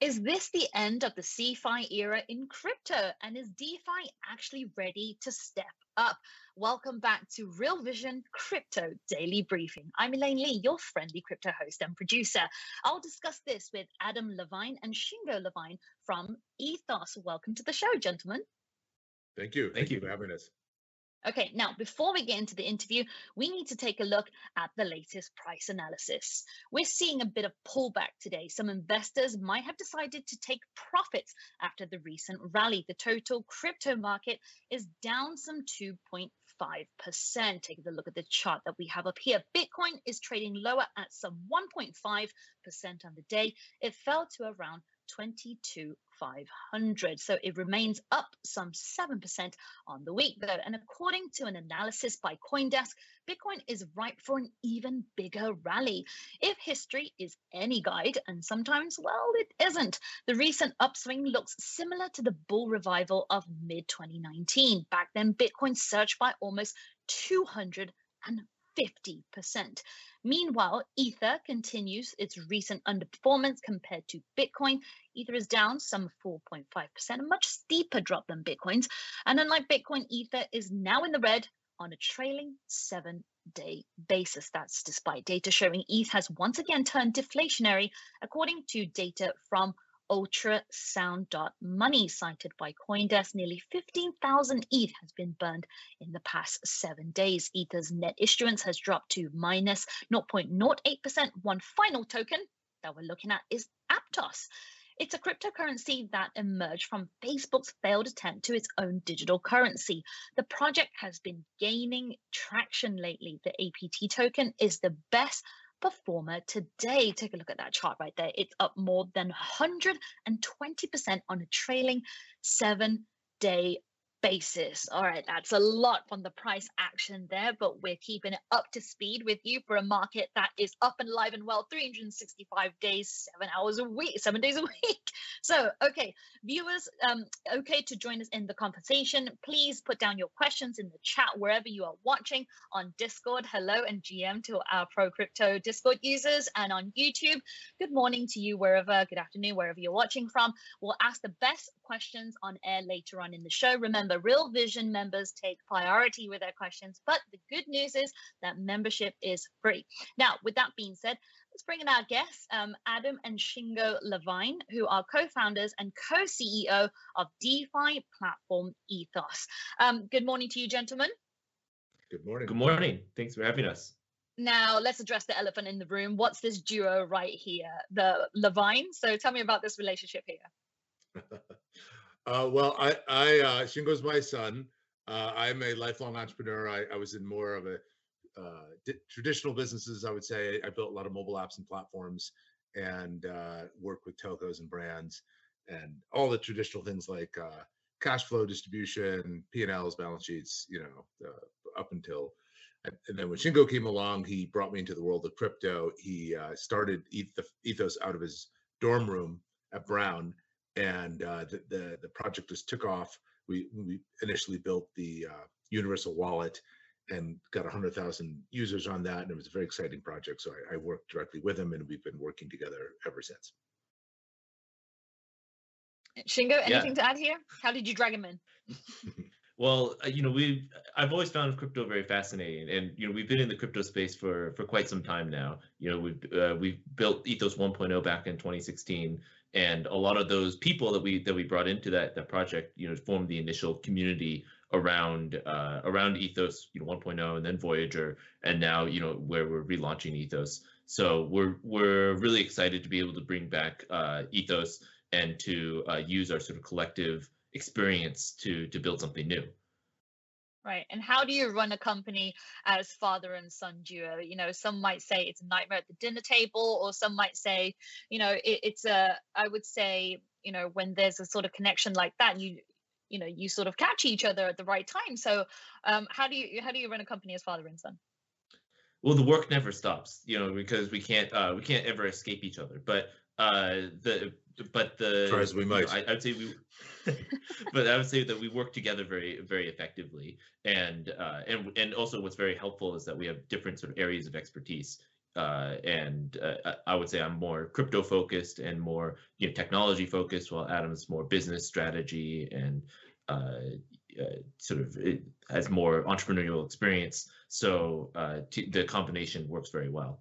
Is this the end of the CeFi era in crypto? And is DeFi actually ready to step up? Welcome back to Real Vision Crypto Daily Briefing. I'm Elaine Lee, your friendly crypto host and producer. I'll discuss this with Adam Levine and Shingo Levine from Ethos. Welcome to the show, gentlemen. Thank you. Thank, Thank you for having us. Okay, now before we get into the interview, we need to take a look at the latest price analysis. We're seeing a bit of pullback today. Some investors might have decided to take profits after the recent rally. The total crypto market is down some 2.5%. Take a look at the chart that we have up here. Bitcoin is trading lower at some 1.5% on the day. It fell to around 22,500. So it remains up some 7% on the week, though. And according to an analysis by Coindesk, Bitcoin is ripe for an even bigger rally. If history is any guide, and sometimes, well, it isn't, the recent upswing looks similar to the bull revival of mid 2019. Back then, Bitcoin surged by almost 200 and 50%. Meanwhile, Ether continues its recent underperformance compared to Bitcoin. Ether is down some 4.5%, a much steeper drop than Bitcoin's. And unlike Bitcoin, Ether is now in the red on a trailing seven day basis. That's despite data showing ETH has once again turned deflationary, according to data from ultrasound.money cited by Coindesk. Nearly 15,000 ETH has been burned in the past seven days. Ether's net issuance has dropped to minus 0.08%. One final token that we're looking at is Aptos. It's a cryptocurrency that emerged from Facebook's failed attempt to its own digital currency. The project has been gaining traction lately. The APT token is the best performer today. Take a look at that chart right there. It's up more than 120% on a trailing seven day basis. All right, that's a lot from the price action there, but we're keeping it up to speed with you for a market that is up and alive and well 365 days, seven hours a week, seven days a week. So, okay, viewers, um, okay to join us in the conversation. Please put down your questions in the chat wherever you are watching on Discord. Hello and GM to our Pro Crypto Discord users and on YouTube. Good morning to you wherever, good afternoon, wherever you're watching from. We'll ask the best questions on air later on in the show. Remember, the Real Vision members take priority with their questions, but the good news is that membership is free. Now, with that being said, let's bring in our guests, um, Adam and Shingo Levine, who are co-founders and co-CEO of DeFi platform Ethos. Um, good morning to you, gentlemen. Good morning. Good morning. Thanks for having us. Now, let's address the elephant in the room. What's this duo right here, the Levine? So tell me about this relationship here. Uh, well, I, I uh, Shingo's my son. Uh, I'm a lifelong entrepreneur. I, I was in more of a uh, di- traditional businesses. I would say I built a lot of mobile apps and platforms, and uh, worked with telcos and brands, and all the traditional things like uh, cash flow distribution, P and Ls, balance sheets. You know, uh, up until and, and then when Shingo came along, he brought me into the world of crypto. He uh, started Ethos out of his dorm room at Brown and uh, the, the, the project just took off. We we initially built the uh, universal wallet and got 100,000 users on that, and it was a very exciting project. So I, I worked directly with him, and we've been working together ever since. Shingo, anything yeah. to add here? How did you drag him in? Well, uh, you know, we've I've always found crypto very fascinating, and you know, we've been in the crypto space for for quite some time now. You know, we've uh, we've built Ethos 1.0 back in 2016, and a lot of those people that we that we brought into that that project, you know, formed the initial community around uh, around Ethos, you know, 1.0, and then Voyager, and now you know where we're relaunching Ethos. So we're we're really excited to be able to bring back uh, Ethos and to uh, use our sort of collective experience to to build something new right and how do you run a company as father and son duo? You know some might say it's a nightmare at the dinner table or some might say you know it, it's a i would say you know when there's a sort of connection like that you you know you sort of catch each other at the right time. So um, how do you how do you run a company as father and son? Well the work never stops you know because we can't uh, we can't ever escape each other. But uh, the but the Try as we might. know, I, I would say we but I would say that we work together very very effectively. And uh, and and also what's very helpful is that we have different sort of areas of expertise. Uh, and uh, I would say I'm more crypto focused and more you know technology focused while Adam's more business strategy and uh, uh, sort of it has more entrepreneurial experience. So uh, t- the combination works very well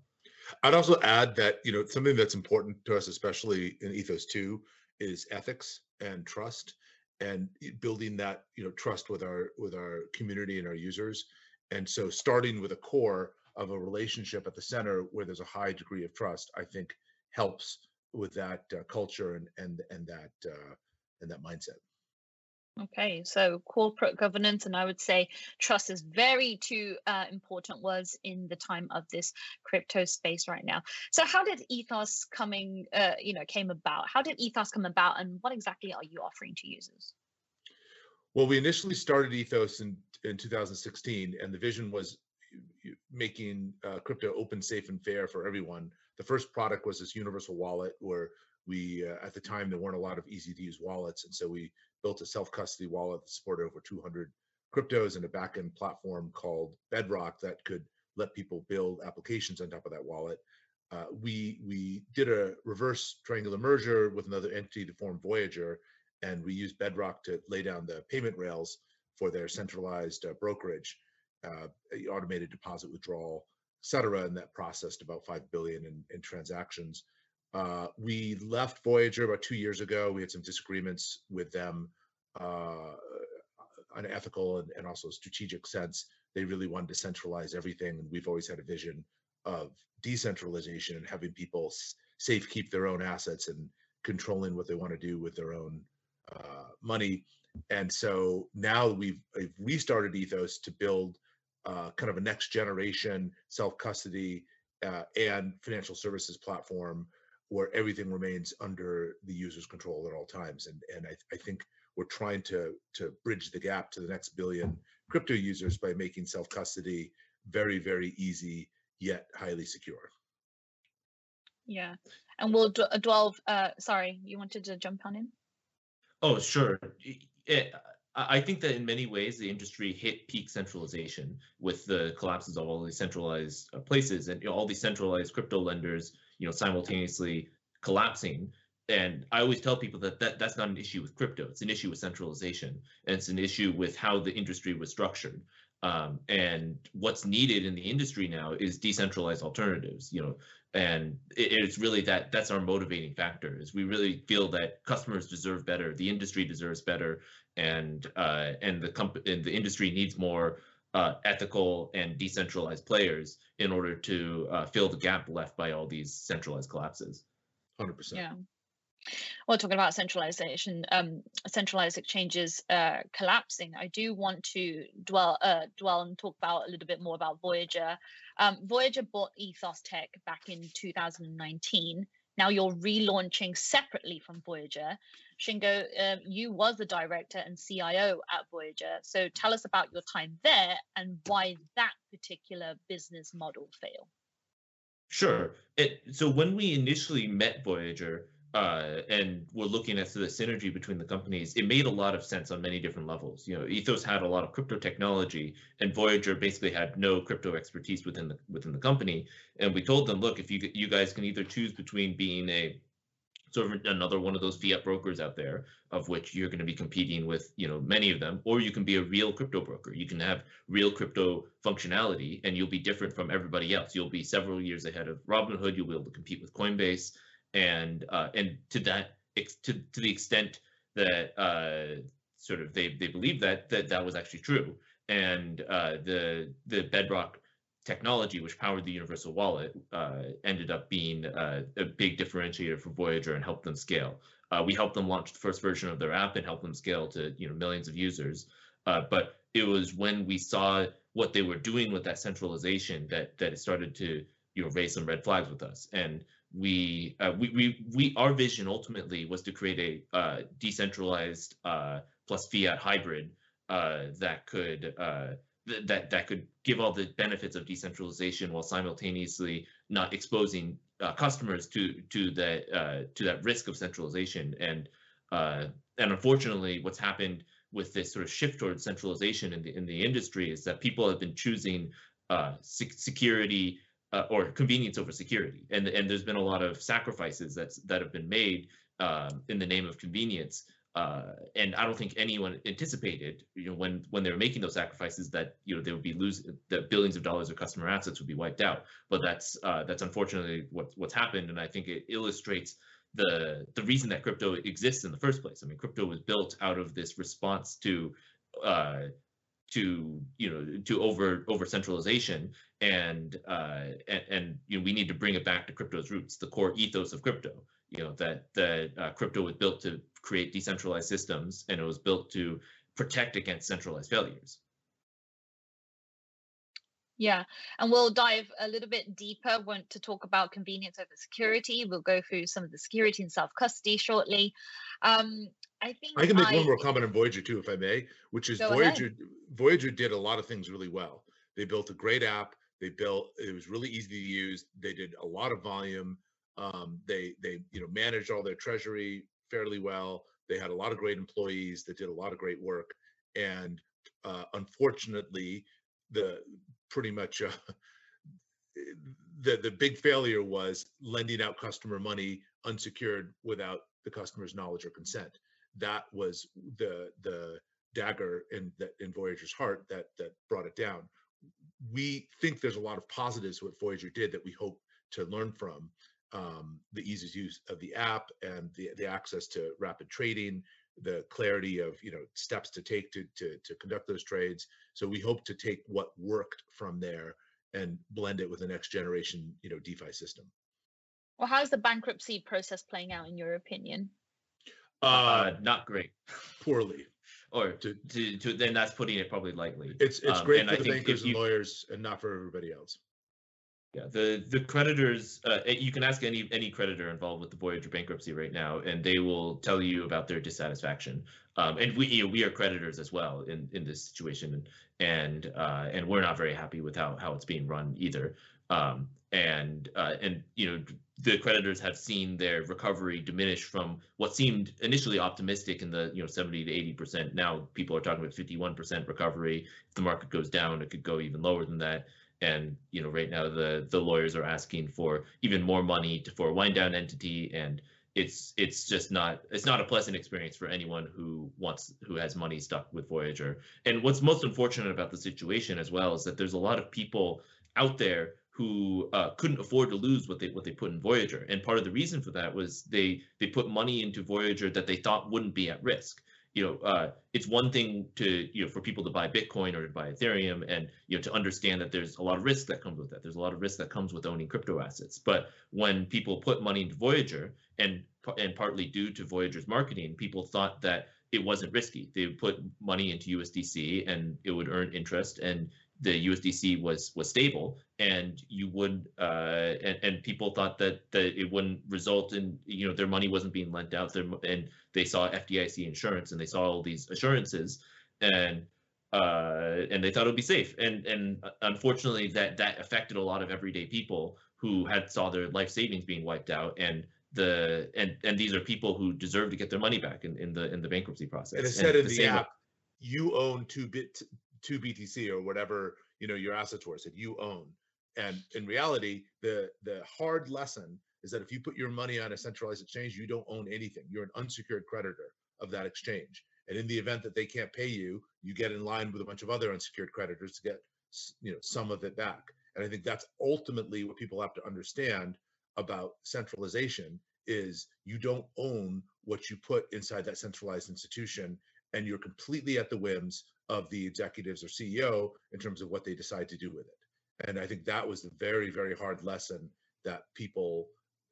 I'd also add that you know something that's important to us, especially in Ethos Two, is ethics and trust, and building that you know trust with our with our community and our users. And so, starting with a core of a relationship at the center where there's a high degree of trust, I think helps with that uh, culture and and and that uh, and that mindset. Okay, so corporate governance, and I would say trust is very two uh, important words in the time of this crypto space right now. So, how did Ethos coming, uh, you know, came about? How did Ethos come about, and what exactly are you offering to users? Well, we initially started Ethos in in 2016, and the vision was making uh, crypto open, safe, and fair for everyone. The first product was this universal wallet, where we uh, at the time there weren't a lot of easy to use wallets, and so we built a self-custody wallet that supported over 200 cryptos and a backend platform called Bedrock that could let people build applications on top of that wallet. Uh, we we did a reverse triangular merger with another entity to form Voyager, and we used Bedrock to lay down the payment rails for their centralized uh, brokerage, uh, automated deposit withdrawal, et cetera. And that processed about five billion in, in transactions. Uh, we left Voyager about two years ago. We had some disagreements with them uh, on ethical and, and also strategic sense. They really wanted to centralize everything, and we've always had a vision of decentralization and having people safe keep their own assets and controlling what they want to do with their own uh, money. And so now we've, we've restarted Ethos to build uh, kind of a next generation self custody uh, and financial services platform where everything remains under the user's control at all times. And and I, I think we're trying to to bridge the gap to the next billion crypto users by making self custody very very easy yet highly secure. Yeah, and we'll dwell. Uh, sorry, you wanted to jump on in? Oh, sure. It, I think that in many ways the industry hit peak centralization with the collapses of all these centralized uh, places and you know, all these centralized crypto lenders you know simultaneously collapsing. And i always tell people that, that that's not an issue with crypto. It's an issue with centralization. And it's an issue with how the industry was structured. Um, and what's needed in the industry now is decentralized alternatives you know. And it, it's really that that's our motivating factor is we really feel that customers deserve better the industry deserves better and uh, and the comp- and the industry needs more uh, ethical and decentralized players in order to uh, fill the gap left by all these centralized collapses. 100%. Yeah. Well, talking about centralization, um, centralized exchanges uh, collapsing, I do want to dwell uh, dwell and talk about a little bit more about Voyager. Um, Voyager bought Ethos Tech back in 2019. Now you're relaunching separately from Voyager. Shingo, um, you was the director and CIO at Voyager. So tell us about your time there and why that particular business model failed. Sure. It, so when we initially met Voyager uh, and were looking at the synergy between the companies, it made a lot of sense on many different levels. You know, Ethos had a lot of crypto technology, and Voyager basically had no crypto expertise within the within the company. And we told them, look, if you you guys can either choose between being a sort of another one of those fiat brokers out there of which you're going to be competing with you know many of them or you can be a real crypto broker you can have real crypto functionality and you'll be different from everybody else you'll be several years ahead of robinhood you'll be able to compete with coinbase and uh, and to that to, to the extent that uh, sort of they they believe that that that was actually true and uh, the the bedrock technology which powered the universal wallet uh, ended up being uh, a big differentiator for Voyager and helped them scale. Uh, we helped them launch the first version of their app and help them scale to you know millions of users. But it was when we saw what they were doing with that centralization that that it started to you know raise some red flags with us. And we uh, we we we our vision ultimately was to create a uh, decentralized plus fiat hybrid that could that that could give all the benefits of decentralization while simultaneously not exposing uh, customers to to that uh, to that risk of centralization. And uh, and unfortunately what's happened with this sort of shift towards centralization in the in the industry is that people have been choosing uh, security uh, or convenience over security and and there's been a lot of sacrifices that's that have been made um, in the name of convenience uh, and I don't think anyone anticipated, you know, when when they were making those sacrifices that you know they would be losing that billions of dollars of customer assets would be wiped out. But that's uh, that's unfortunately what what's happened, and I think it illustrates the the reason that crypto exists in the first place. I mean, crypto was built out of this response to uh, to you know to over over centralization and uh and, and you know we need to bring it back to crypto's roots the core ethos of crypto you know that that uh, crypto was built to create decentralized systems and it was built to protect against centralized failures yeah, and we'll dive a little bit deeper. Want to talk about convenience over security. We'll go through some of the security and self custody shortly. Um, I think I can make I, one more comment on Voyager too, if I may, which is Voyager. Ahead. Voyager did a lot of things really well. They built a great app. They built it was really easy to use. They did a lot of volume. Um, they they you know managed all their treasury fairly well. They had a lot of great employees that did a lot of great work, and uh, unfortunately, the pretty much uh, the the big failure was lending out customer money unsecured without the customer's knowledge or consent. That was the the dagger in that in Voyager's heart that that brought it down. We think there's a lot of positives what Voyager did that we hope to learn from. Um, the ease of use of the app and the, the access to rapid trading, the clarity of you know steps to take to, to to conduct those trades. So we hope to take what worked from there and blend it with the next generation you know DeFi system. Well, how's the bankruptcy process playing out in your opinion? Uh, uh not great. Poorly. or to, to, to then that's putting it probably lightly. It's it's um, great for I the bankers you, and lawyers and not for everybody else. Yeah, the the creditors. Uh, you can ask any any creditor involved with the Voyager bankruptcy right now, and they will tell you about their dissatisfaction. Um, and we you know, we are creditors as well in in this situation, and uh, and we're not very happy with how how it's being run either. Um, and uh, and you know the creditors have seen their recovery diminish from what seemed initially optimistic in the you know 70 to 80 percent. Now people are talking about 51 percent recovery. If the market goes down, it could go even lower than that and you know right now the the lawyers are asking for even more money to, for a wind down entity and it's it's just not it's not a pleasant experience for anyone who wants who has money stuck with Voyager. And what's most unfortunate about the situation as well is that there's a lot of people out there who uh, couldn't afford to lose what they what they put in Voyager. And part of the reason for that was they they put money into Voyager that they thought wouldn't be at risk you know, uh, it's one thing to, you know, for people to buy Bitcoin or to buy Ethereum and, you know, to understand that there's a lot of risk that comes with that. There's a lot of risk that comes with owning crypto assets. But when people put money into Voyager and, and partly due to Voyager's marketing, people thought that it wasn't risky. They would put money into USDC and it would earn interest and the USDC was was stable, and you would uh, and, and people thought that that it wouldn't result in you know their money wasn't being lent out there, and they saw FDIC insurance and they saw all these assurances, and uh, and they thought it would be safe, and and unfortunately that that affected a lot of everyday people who had saw their life savings being wiped out, and the and and these are people who deserve to get their money back in, in the in the bankruptcy process. And it said in the, the app, you own two bit to BTC or whatever you know your assets were said you own. And in reality, the the hard lesson is that if you put your money on a centralized exchange, you don't own anything. You're an unsecured creditor of that exchange. And in the event that they can't pay you, you get in line with a bunch of other unsecured creditors to get you know some of it back. And I think that's ultimately what people have to understand about centralization is you don't own what you put inside that centralized institution and you're completely at the whims of the executives or CEO in terms of what they decide to do with it. And I think that was the very, very hard lesson that people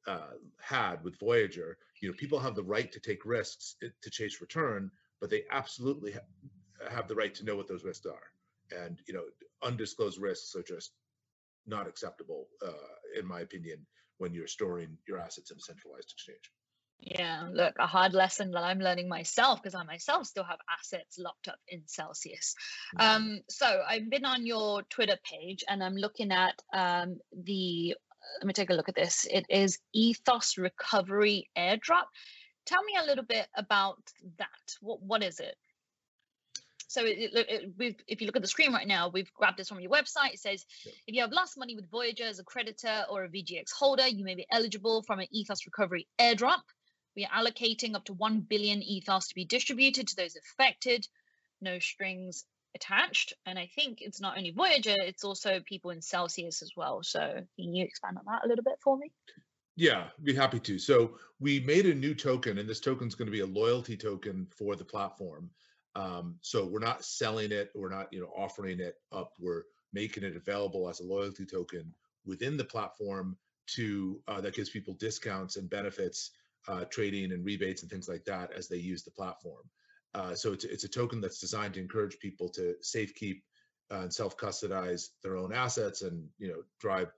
uh, had with Voyager. You know, people have the right to take risks eh, to chase return, but they absolutely ha- have the right to know what those risks are. And you know, undisclosed risks are just not acceptable, uh, in my opinion, when you're storing your assets in a centralized exchange. Yeah, look, a hard lesson that I'm learning myself because I myself still have assets locked up in Celsius. Mm-hmm. Um, so I've been on your Twitter page and I'm looking at um, the. Let me take a look at this. It is Ethos Recovery Airdrop. Tell me a little bit about that. What what is it? So it, it, it, if you look at the screen right now, we've grabbed this from your website. It says if you have lost money with Voyager as a creditor or a VGX holder, you may be eligible from an Ethos Recovery airdrop. We are allocating up to 1 billion Ethos to be distributed to those affected. No strings attached. And I think it's not only Voyager, it's also people in Celsius as well. So can you expand on that a little bit for me? Yeah, be happy to. So we made a new token, and this token is going to be a loyalty token for the platform. Um, so we're not selling it, we're not you know offering it up. We're making it available as a loyalty token within the platform to uh, that gives people discounts and benefits, uh, trading and rebates and things like that as they use the platform. Uh, so it's it's a token that's designed to encourage people to safe keep uh, and self custodize their own assets and you know drive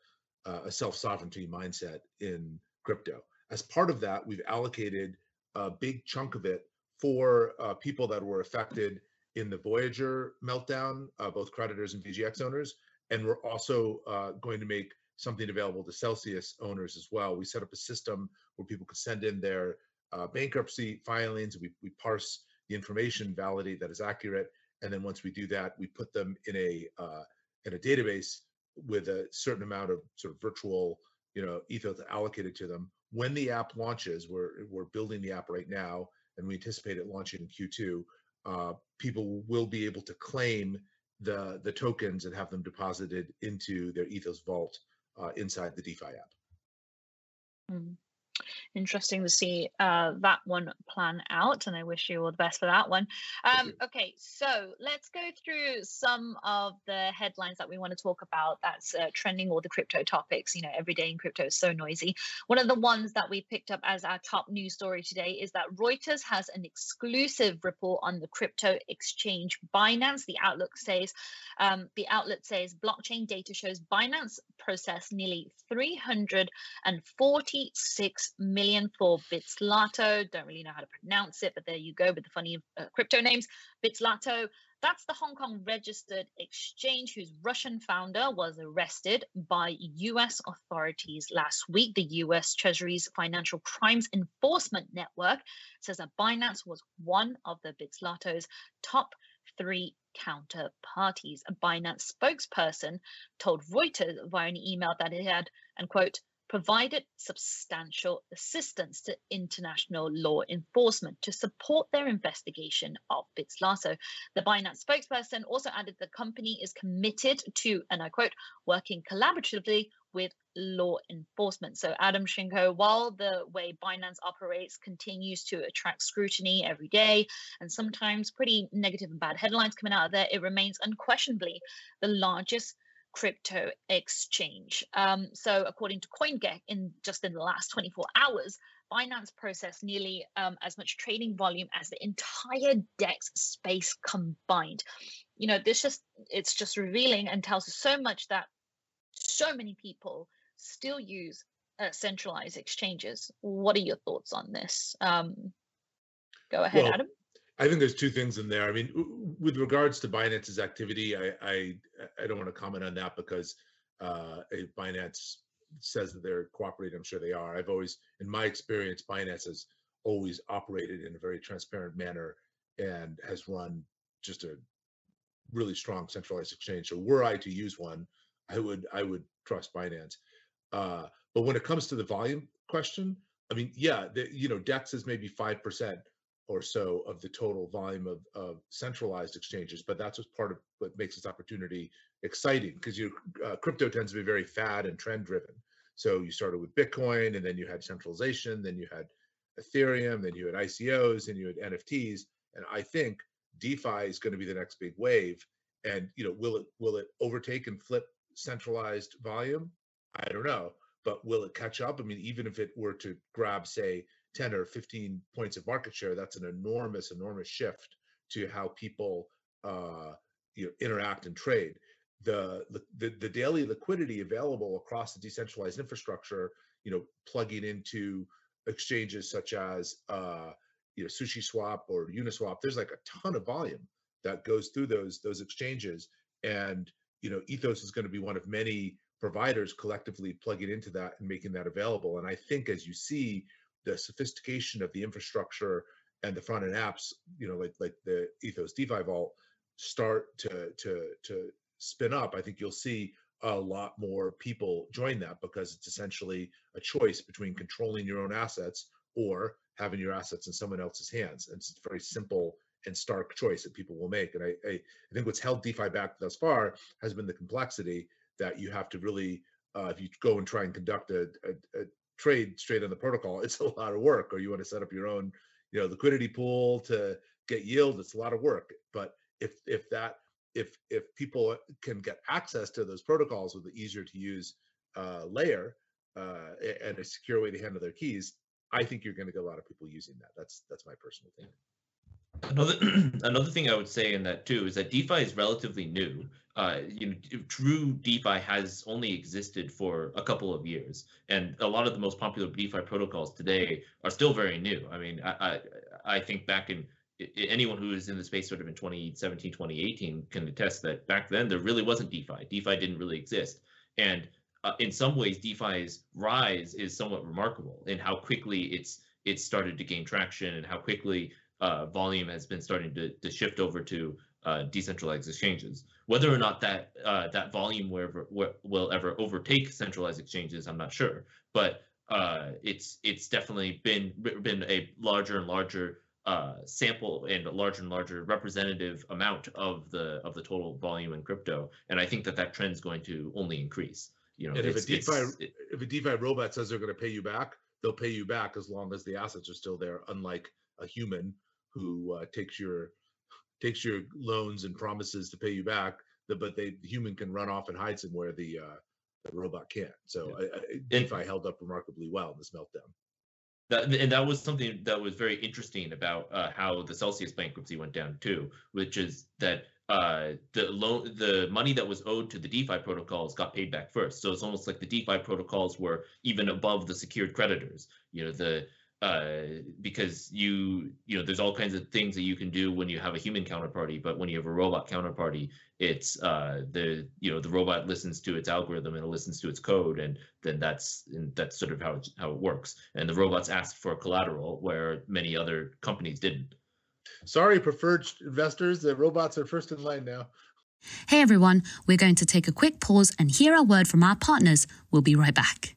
uh, a self sovereignty mindset in crypto. As part of that, we've allocated a big chunk of it for uh, people that were affected in the Voyager meltdown, uh, both creditors and VGX owners. And we're also uh, going to make something available to Celsius owners as well. We set up a system where people could send in their uh, bankruptcy filings. We, we parse the information, validate that is accurate, and then once we do that, we put them in a uh, in a database with a certain amount of sort of virtual, you know, ethos allocated to them. When the app launches, we're we're building the app right now and we anticipate it launching in Q2, uh, people will be able to claim the the tokens and have them deposited into their Ethos vault uh, inside the DeFi app. Mm interesting to see uh, that one plan out, and I wish you all the best for that one. Um, okay, so let's go through some of the headlines that we want to talk about that's uh, trending all the crypto topics. You know, every day in crypto is so noisy. One of the ones that we picked up as our top news story today is that Reuters has an exclusive report on the crypto exchange Binance. The outlook says um, the outlet says blockchain data shows Binance processed nearly 346 million for Bitzlato. Don't really know how to pronounce it, but there you go with the funny uh, crypto names. Bitzlato. That's the Hong Kong registered exchange whose Russian founder was arrested by US authorities last week. The US Treasury's Financial Crimes Enforcement Network says that Binance was one of the Bitzlato's top three counterparties. A Binance spokesperson told Reuters via an email that it had, and quote, provided substantial assistance to international law enforcement to support their investigation of Bitzlato. The Binance spokesperson also added the company is committed to, and I quote, working collaboratively with law enforcement. So, Adam Shingo, while the way Binance operates continues to attract scrutiny every day and sometimes pretty negative and bad headlines coming out of there, it remains unquestionably the largest crypto exchange. Um, so, according to CoinGecko, in just in the last 24 hours, Binance processed nearly um, as much trading volume as the entire DEX space combined. You know, this just it's just revealing and tells us so much that so many people still use uh, centralized exchanges. What are your thoughts on this? Um, go ahead, well, Adam. I think there's two things in there. I mean, with regards to Binance's activity, I I, I don't want to comment on that because uh, Binance says that they're cooperating. I'm sure they are. I've always, in my experience, Binance has always operated in a very transparent manner and has run just a really strong centralized exchange. So were I to use one, I would I would trust Binance. Uh, but when it comes to the volume question, I mean, yeah, the, you know, DEX is maybe five percent or so of the total volume of, of centralized exchanges, but that's what's part of what makes this opportunity exciting because your uh, crypto tends to be very fad and trend driven. So you started with Bitcoin, and then you had centralization, then you had Ethereum, then you had ICOs, and you had NFTs, and I think DeFi is going to be the next big wave. And you know, will it will it overtake and flip centralized volume? I don't know, but will it catch up? I mean, even if it were to grab, say, 10 or 15 points of market share, that's an enormous, enormous shift to how people uh, you know, interact and trade. The, the the daily liquidity available across the decentralized infrastructure, you know, plugging into exchanges such as uh, you know Sushi Swap or Uniswap, there's like a ton of volume that goes through those those exchanges, and you know Ethos is going to be one of many providers collectively plugging into that and making that available. And I think as you see the sophistication of the infrastructure and the front end apps, you know, like like the Ethos DeFi Vault start to to to spin up, I think you'll see a lot more people join that because it's essentially a choice between controlling your own assets or having your assets in someone else's hands. And it's a very simple and stark choice that people will make. And I, I, I think what's held DeFi back thus far has been the complexity that you have to really, uh, if you go and try and conduct a, a, a trade straight on the protocol, it's a lot of work. Or you want to set up your own, you know, liquidity pool to get yield. It's a lot of work. But if if that if if people can get access to those protocols with an easier to use uh, layer uh, and a secure way to handle their keys, I think you're going to get a lot of people using that. That's that's my personal opinion. Another another thing I would say in that too is that DeFi is relatively new. Uh, you know, true DeFi has only existed for a couple of years, and a lot of the most popular DeFi protocols today are still very new. I mean, I I, I think back in anyone who is in the space sort of in 2017 2018 can attest that back then there really wasn't defi defi didn't really exist and uh, in some ways defi's rise is somewhat remarkable in how quickly it's it's started to gain traction and how quickly uh, volume has been starting to, to shift over to uh, decentralized exchanges. Whether or not that uh, that volume will ever, will ever overtake centralized exchanges, I'm not sure. But uh, it's it's definitely been been a larger and larger uh, sample and a larger and larger representative amount of the of the total volume in crypto. And I think that that trend is going to only increase. You know, and if a DeFi it, if a DeFi robot says they're going to pay you back, they'll pay you back as long as the assets are still there. Unlike a human who uh, takes your takes your loans and promises to pay you back, but they the human can run off and hide somewhere. The uh, the robot can't. So yeah. I, I, DeFi and, held up remarkably well in this meltdown. That, and that was something that was very interesting about uh, how the Celsius bankruptcy went down too, which is that uh, the loan, the money that was owed to the DeFi protocols got paid back first. So it's almost like the DeFi protocols were even above the secured creditors. You know, the uh, because you you know there's all kinds of things that you can do when you have a human counterparty but when you have a robot counterparty it's uh the you know the robot listens to its algorithm and it listens to its code and then that's and that's sort of how it, how it works. And the robots ask for collateral where many other companies didn't. Sorry preferred investors the robots are first in line now. Hey everyone. We're going to take a quick pause and hear a word from our partners. We'll be right back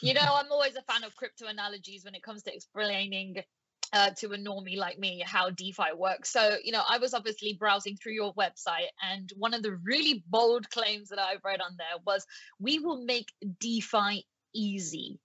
You know, I'm always a fan of crypto analogies when it comes to explaining uh, to a normie like me how DeFi works. So, you know, I was obviously browsing through your website, and one of the really bold claims that I've read on there was we will make DeFi easy.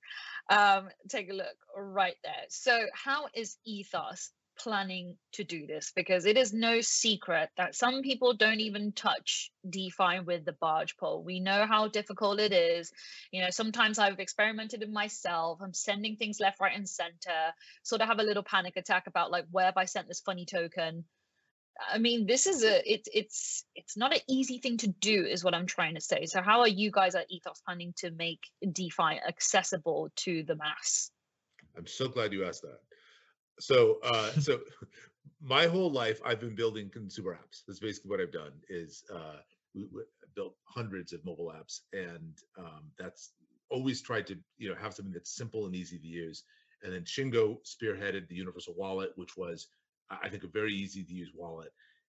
Um, take a look right there. So, how is Ethos planning to do this because it is no secret that some people don't even touch DeFi with the barge pole. We know how difficult it is. You know, sometimes I've experimented with myself. I'm sending things left, right, and center. Sort of have a little panic attack about like where have I sent this funny token? I mean, this is a it's it's it's not an easy thing to do, is what I'm trying to say. So, how are you guys at Ethos planning to make DeFi accessible to the mass? I'm so glad you asked that. So, uh, so my whole life I've been building consumer apps. That's basically what I've done. Is uh, we, we built hundreds of mobile apps, and um, that's always tried to you know have something that's simple and easy to use. And then Shingo spearheaded the Universal Wallet, which was I think a very easy to use wallet.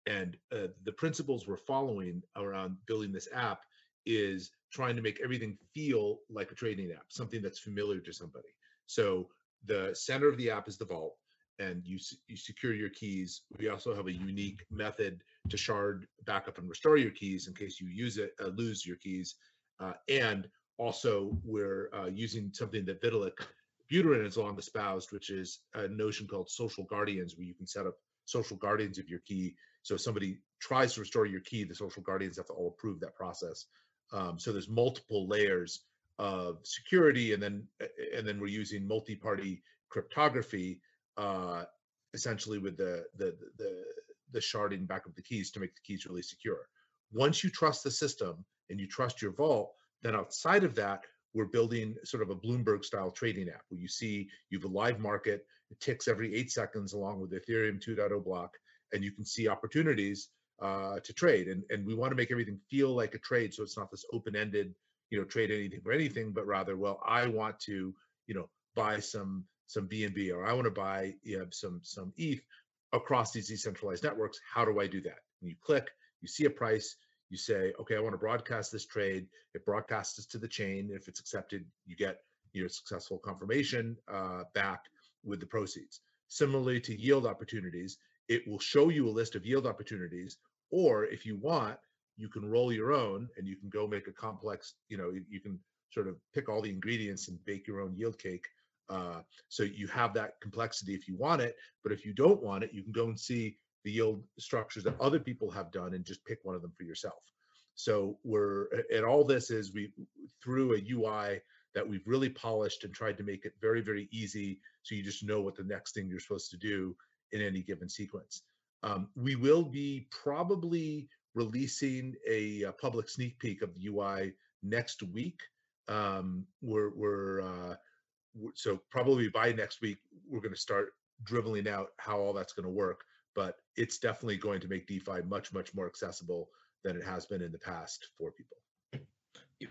And uh, the principles we're following around building this app is trying to make everything feel like a trading app, something that's familiar to somebody. So the center of the app is the vault, and you you secure your keys. We also have a unique method to shard, backup, and restore your keys in case you use it uh, lose your keys. Uh, and also, we're uh, using something that Vitalik Buterin has long espoused, which is a notion called social guardians, where you can set up social guardians of your key. So if somebody tries to restore your key, the social guardians have to all approve that process. Um, so there's multiple layers of security, and then and then we're using multi-party cryptography, uh, essentially with the the the the sharding back of the keys to make the keys really secure. Once you trust the system and you trust your vault, then outside of that, we're building sort of a Bloomberg style trading app where you see you have a live market, it ticks every eight seconds along with Ethereum 2.0 block, and you can see opportunities uh, to trade. And, and we want to make everything feel like a trade. So it's not this open ended, you know, trade anything for anything, but rather, well, I want to, you know, buy some some BNB or I want to buy you know, some some ETH across these decentralized networks. How do I do that? And you click, you see a price, you say, okay, I want to broadcast this trade. It broadcasts to the chain. If it's accepted, you get your successful confirmation uh, back with the proceeds. Similarly to yield opportunities, it will show you a list of yield opportunities, or if you want, you can roll your own and you can go make a complex, you know, you can sort of pick all the ingredients and bake your own yield cake. Uh, so you have that complexity if you want it, but if you don't want it, you can go and see the yield structures that other people have done and just pick one of them for yourself. So we're and all this is we through a UI that we've really polished and tried to make it very very easy so you just know what the next thing you're supposed to do in any given sequence. Um, we will be probably releasing a, a, public sneak peek of the UI next week. Um, we're we're uh, so probably by next week we're going to start dribbling out how all that's going to work but it's definitely going to make DeFi much, much more accessible than it has been in the past for people.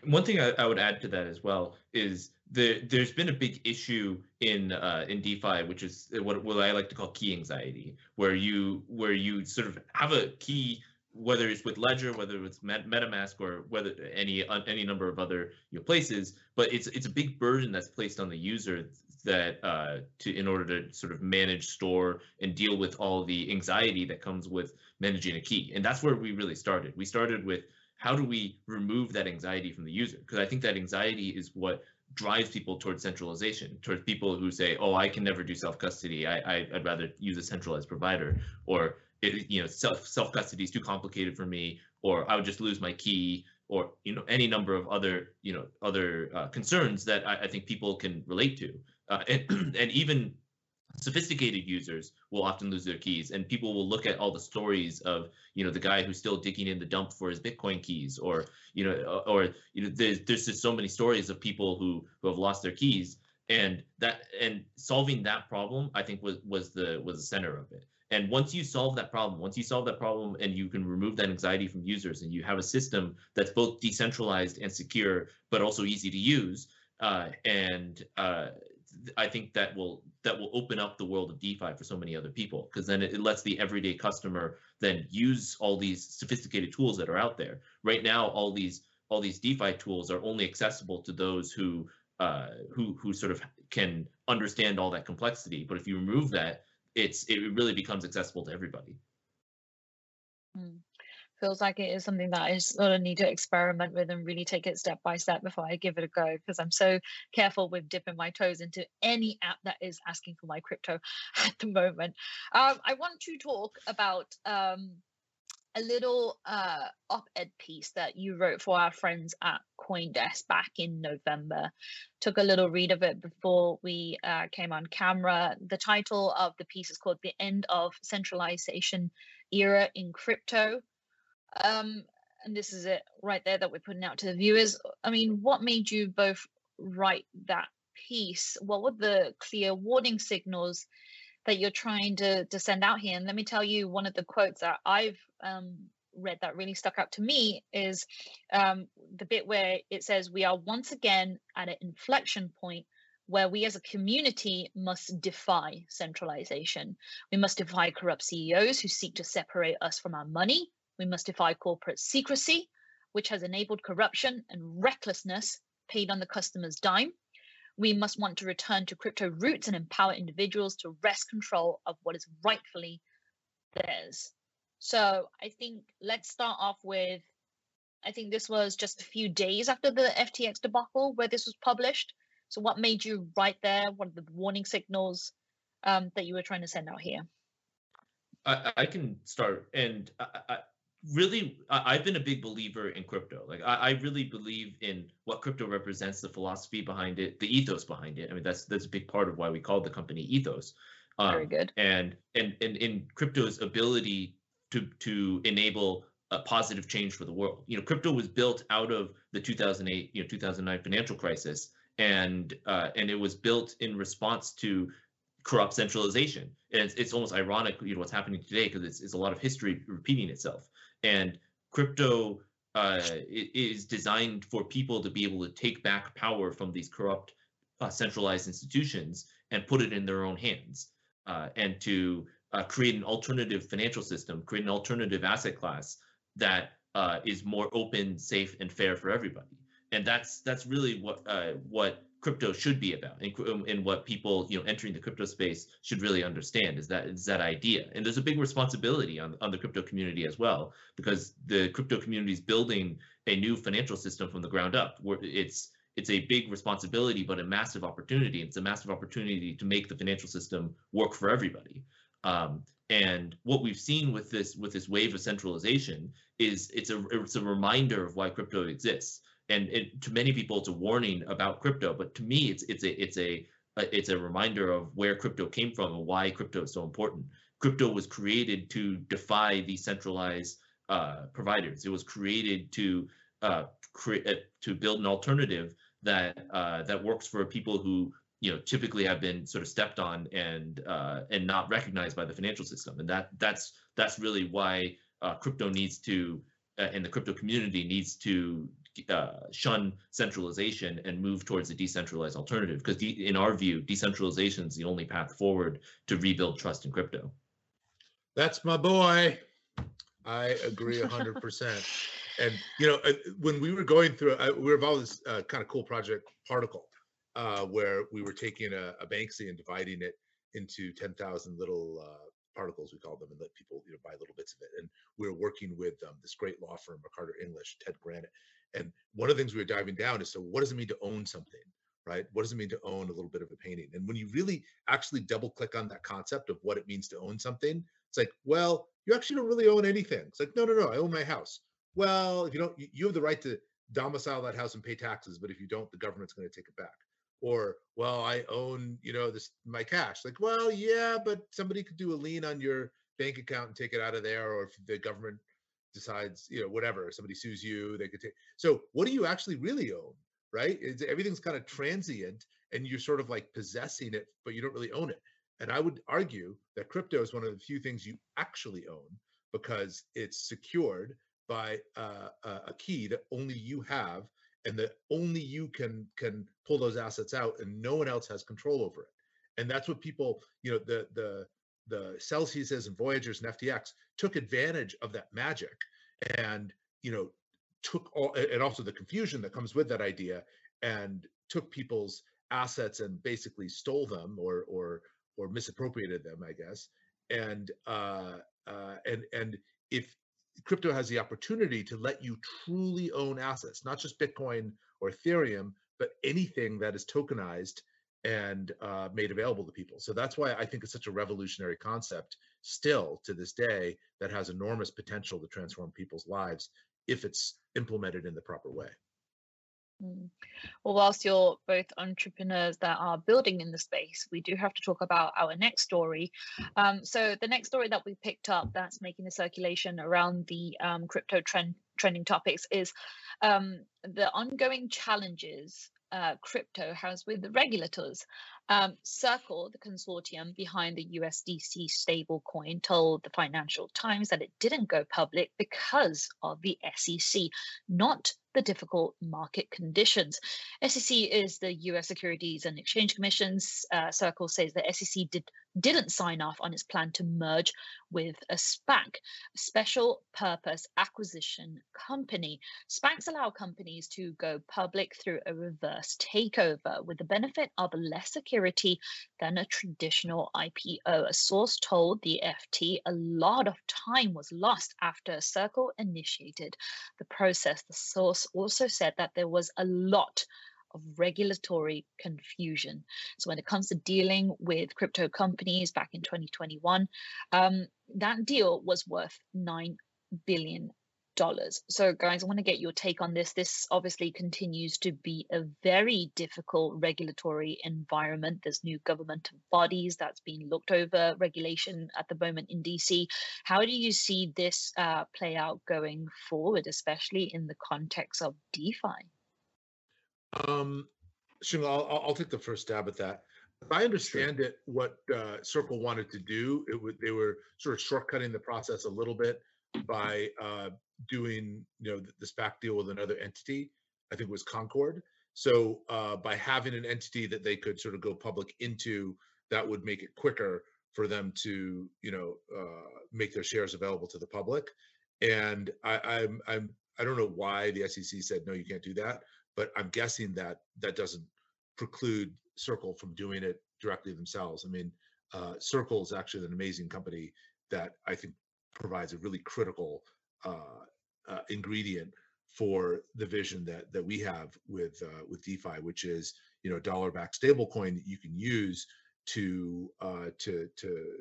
One thing I, I would add to that as well is the, there's been a big issue in uh, in DeFi, which is what, what I like to call key anxiety, where you where you sort of have a key whether it's with Ledger, whether it's MetaMask, or whether any any number of other you know, places, but it's it's a big burden that's placed on the user that uh, to in order to sort of manage, store, and deal with all the anxiety that comes with managing a key, and that's where we really started. We started with how do we remove that anxiety from the user? Because I think that anxiety is what drives people towards centralization, towards people who say, "Oh, I can never do self custody. I, I would rather use a centralized provider," or it, you know, self self custody is too complicated for me, or I would just lose my key, or you know, any number of other you know other uh, concerns that I, I, think people can relate to, uh, and and even sophisticated users will often lose their keys and people will look at all the stories of you know the guy who's still digging in the dump for his bitcoin keys or you know or you know there's, there's just so many stories of people who who have lost their keys and that and solving that problem i think was was the was the center of it and once you solve that problem, once you solve that problem and you can remove that anxiety from users and you have a system that's both decentralized and secure, but also easy to use, uh, and uh, I think that will that will open up the world of DeFi for so many other people because then it, it, lets the everyday customer then use all these sophisticated tools that are out there. Right now, all these all these DeFi tools are only accessible to those who uh, who who sort of can understand all that complexity. But if you remove that, it's it really becomes accessible to everybody. Mm. Feels like it is something that I sort of need to experiment with and really take it step by step before I give it a go because I'm so careful with dipping my toes into any app that is asking for my crypto at the moment. Um, I want to talk about um, a little uh, op-ed piece that you wrote for our friends at CoinDesk back in November. Took a little read of it before we uh, came on camera. The title of the piece is called "The End of Centralization era in crypto. Um, and this is it right there that we're putting out to the viewers. I mean, what made you both write that piece? What were the clear warning signals that you're trying to to send out here? And let me tell you, one of the quotes that I've um, read that really stuck out to me is um, the bit where it says, "We are once again at an inflection point." Where we as a community must defy centralization. We must defy corrupt CEOs who seek to separate us from our money. We must defy corporate secrecy, which has enabled corruption and recklessness paid on the customer's dime. We must want to return to crypto roots and empower individuals to wrest control of what is rightfully theirs. So I think let's start off with I think this was just a few days after the FTX debacle where this was published. So what made you write there? What are the warning signals um, that you were trying to send out here? I, I can start, and I, I, really i've been a big believer in crypto. Like I, I, really believe in what crypto represents the philosophy behind it the ethos behind it. I mean that's that's a big part of why we call the company ethos. Um, very good. and and and in crypto's ability to to enable a positive change for the world. You know crypto was built out of the 2008 you know 2009 financial crisis and uh, and it was built in response to corrupt centralization. And it's, it's almost ironic you know what's happening today because it's, it's a lot of history repeating itself and crypto uh, is designed for people to be able to take back power from these corrupt uh, centralized institutions and put it in their own hands uh, and to uh, create an alternative financial system create an alternative asset class that uh, is more open safe and fair for everybody. And that's that's really what uh, what crypto should be about and, um, and what people you know entering the crypto space should really understand is that is that idea. And there's a big responsibility on, on the crypto community as well because the crypto community is building a new financial system from the ground up where it's it's a big responsibility but a massive opportunity. It's a massive opportunity to make the financial system work for everybody. Um, and what we've seen with this with this wave of centralization is it's a it's a reminder of why crypto exists and it, to many people it's a warning about crypto but to me it's it's a it's a it's a reminder of where crypto came from and why crypto is so important. Crypto was created to defy these centralized uh, providers. It was created to uh, create uh, to build an alternative that uh, that works for people who you know typically have been sort of stepped on and uh, and not recognized by the financial system. And that that's that's really why uh, crypto needs to and the crypto community needs to uh, shun centralization and move towards a decentralized alternative. Because de- in our view decentralization is the only path forward to rebuild trust in crypto. That's my boy. I agree 100% and you know uh, when we were going through uh, we were involved in this uh, kind of cool project particle uh, where we were taking a, a banksy and dividing it into 10,000 little uh, particles we call them and let people you know buy little bits of it. And we are working with um, this great law firm mccarter english ted granite and one of the things we were diving down is so what does it mean to own something, right? What does it mean to own a little bit of a painting? And when you really actually double click on that concept of what it means to own something, it's like, well, you actually don't really own anything. It's like, no, no, no, I own my house. Well, if you don't, you have the right to domicile that house and pay taxes, but if you don't, the government's going to take it back. Or, well, I own, you know, this my cash. Like, well, yeah, but somebody could do a lien on your bank account and take it out of there, or if the government decides, you know, whatever, somebody sues you, they could take. So what do you actually really own, right? It's, everything's kind of transient and you're sort of like possessing it, but you don't really own it. And I would argue that crypto is one of the few things you actually own because it's secured by uh, a key that only you have and that only you can can pull those assets out and no one else has control over it and that's what people you know the the the Celsiuses and Voyagers and FTX took advantage of that magic and you know took all and also the confusion that comes with that idea and took people's assets and basically stole them or or or misappropriated them i guess. And uh, uh, and and if crypto has the opportunity to let you truly own assets not just bitcoin or ethereum but anything that is tokenized and uh, made available to people. So that's why I think it's such a revolutionary concept still to this day that has enormous potential to transform people's lives if it's implemented in the proper way. Mm. Well, whilst you're both entrepreneurs that are building in the space, we do have to talk about our next story. Um, so, the next story that we picked up that's making the circulation around the um, crypto trend trending topics is um, the ongoing challenges uh, crypto has with the regulators. Um, Circle, the consortium behind the USDC stablecoin, told the Financial Times that it didn't go public because of the SEC, not the difficult market conditions. SEC is the US Securities and Exchange Commission's. Uh, Circle says the SEC did didn't sign off on its plan to merge with a SPAC, a special purpose acquisition company. SPACs allow companies to go public through a reverse takeover with the benefit of less security than a traditional IPO. A source told the FT a lot of time was lost after Circle initiated the process. The source also said that there was a lot of regulatory confusion. So when it comes to dealing with crypto companies back in 2021, um, that deal was worth nine billion dollars. So guys, I want to get your take on this. This obviously continues to be a very difficult regulatory environment. There's new government bodies that's being looked over regulation at the moment in DC. How do you see this uh, play out going forward, especially in the context of DeFi? Um, Shingo, I'll, I'll take the first stab at that. If I understand it, what uh, Circle wanted to do, it would they were sort of shortcutting the process a little bit by uh, doing you know the SPAC deal with another entity. I think it was Concord. So uh, by having an entity that they could sort of go public into, that would make it quicker for them to you know uh, make their shares available to the public. And I, I'm I'm I don't know why the SEC said no, you can't do that but I'm guessing that that doesn't preclude Circle from doing it directly themselves. I mean, uh, Circle is actually an amazing company that I think provides a really critical uh, uh, ingredient for the vision that that we have with uh, with DeFi, which is you know dollar backed stablecoin that you can use to uh, to to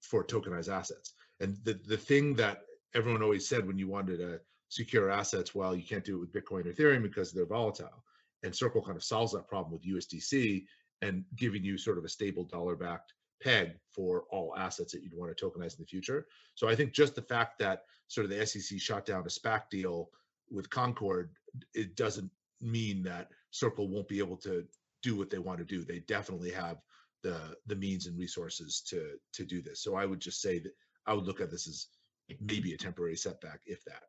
for tokenized assets. And the the thing that everyone always said when you wanted to secure assets well, you can't do it with Bitcoin or Ethereum because they're volatile. And Circle kind of solves that problem with USDC and giving you sort of a stable dollar backed peg for all assets that you'd want to tokenize in the future. So I think just the fact that sort of the SEC shot down a SPAC deal with Concord, it doesn't mean that Circle won't be able to do what they want to do. They definitely have the the means and resources to to do this. So I would just say that I would look at this as maybe a temporary setback, if that.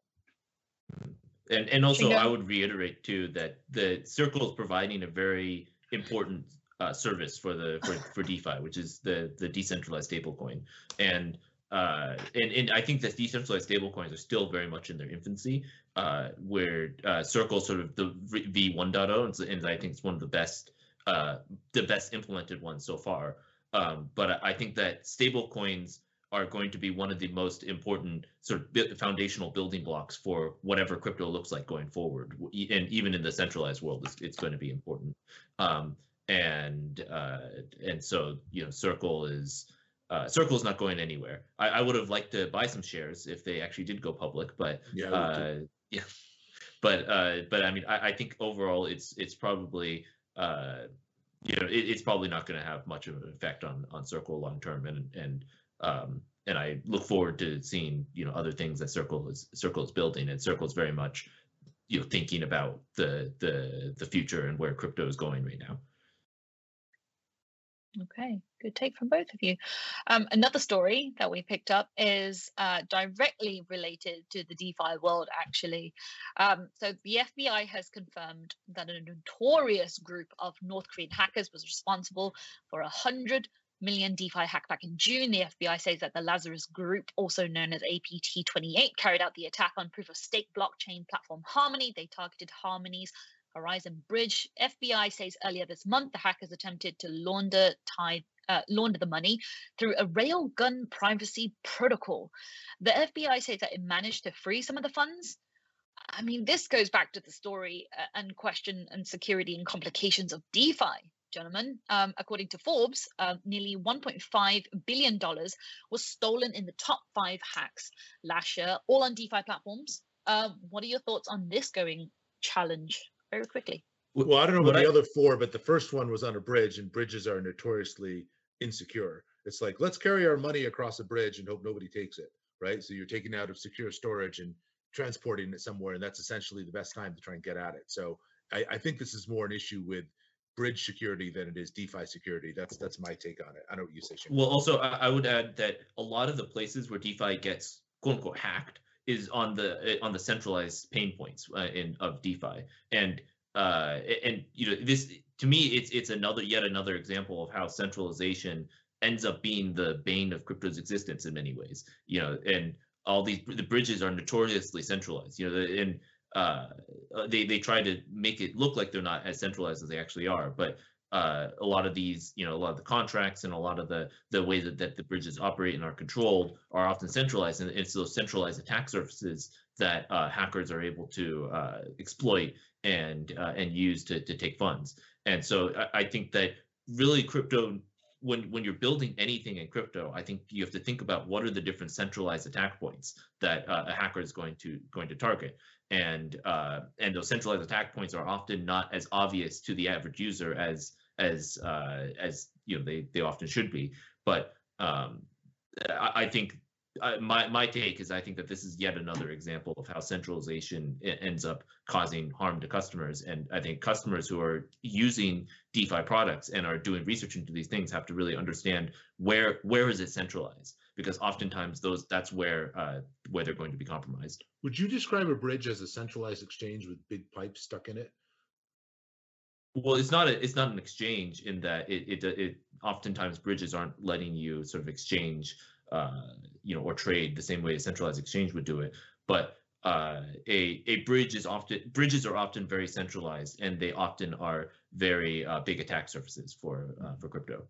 And and also I would reiterate too that the circle is providing a very important uh, service for the for, for DeFi, which is the the decentralized stablecoin. And uh, and, and I think that decentralized stablecoins are still very much in their infancy, uh, where uh, Circle sort of the V 1.0, and, I think it's one of the best uh, the best implemented ones so far. Um, but I think that stablecoins are going to be one of the most important sort of foundational building blocks for whatever crypto looks like going forward. And even in the centralized world, it's, it's going to be important. Um, and uh, and so you know, Circle is uh, Circle is not going anywhere. I, I, would have liked to buy some shares if they actually did go public, but yeah, uh, yeah. But uh, but I mean, I, I think overall, it's it's probably uh, you know, it, it's probably not going to have much of an effect on on Circle long term, and and um, and I look forward to seeing you know other things that Circle is Circle is building, and Circle is very much you know thinking about the the the future and where crypto is going right now. Okay, good take from both of you. Um, another story that we picked up is uh, directly related to the DeFi world, actually. Um, so, the FBI has confirmed that a notorious group of North Korean hackers was responsible for a hundred million DeFi hack back in June. The FBI says that the Lazarus Group, also known as APT 28, carried out the attack on proof of stake blockchain platform Harmony. They targeted Harmony's Horizon Bridge. FBI says earlier this month the hackers attempted to launder tide. Uh, launder the money through a railgun privacy protocol. The FBI says that it managed to free some of the funds, I mean, this goes back to the story uh, and question and security and complications of DeFi gentlemen. Um, according to Forbes, uh, nearly $1.5 billion was stolen in the top five hacks last year, all on DeFi platforms. Uh, what are your thoughts on this going challenge very quickly. Well, I don't know about the other four, but the first one was on a bridge, and bridges are notoriously insecure. It's like let's carry our money across a bridge and hope nobody takes it, right? So you're taking out of secure storage and transporting it somewhere, and that's essentially the best time to try and get at it. So I, I think this is more an issue with bridge security than it is DeFi security. That's that's my take on it. I don't know what you say. Shane. Well, also I, I would add that a lot of the places where DeFi gets quote unquote hacked is on the on the centralized pain points uh, in of DeFi, and uh, and you know this to me it's it's another yet another example of how centralization ends up being the bane of crypto's existence in many ways. You know, and all these the bridges are notoriously centralized. You know, and uh, they they try to make it look like they're not as centralized as they actually are, but uh, a lot of these, you know, a lot of the contracts and a lot of the the way that, that the bridges operate and are controlled are often centralized, and it's those centralized attack surfaces that uh, hackers are able to uh, exploit and uh, and use to to take funds. And so I, I think that really crypto when when you're building anything in crypto, I think you have to think about what are the different centralized attack points that uh, a hacker is going to going to target, and uh, and those centralized attack points are often not as obvious to the average user as as uh, as you know they they often should be. But um, I, I think uh, my my take is I think that this is yet another example of how centralization ends up causing harm to customers, and I think customers who are using DeFi products and are doing research into these things have to really understand where where is it centralized because oftentimes those that's where uh, where they're going to be compromised. Would you describe a bridge as a centralized exchange with big pipes stuck in it? Well, it's not a, it's not an exchange in that it, it it oftentimes bridges aren't letting you sort of exchange uh, you know, or trade the same way a centralized exchange would do it. But uh, a a bridge is often bridges are often very centralized, and they often are very uh, big attack surfaces for uh, for crypto.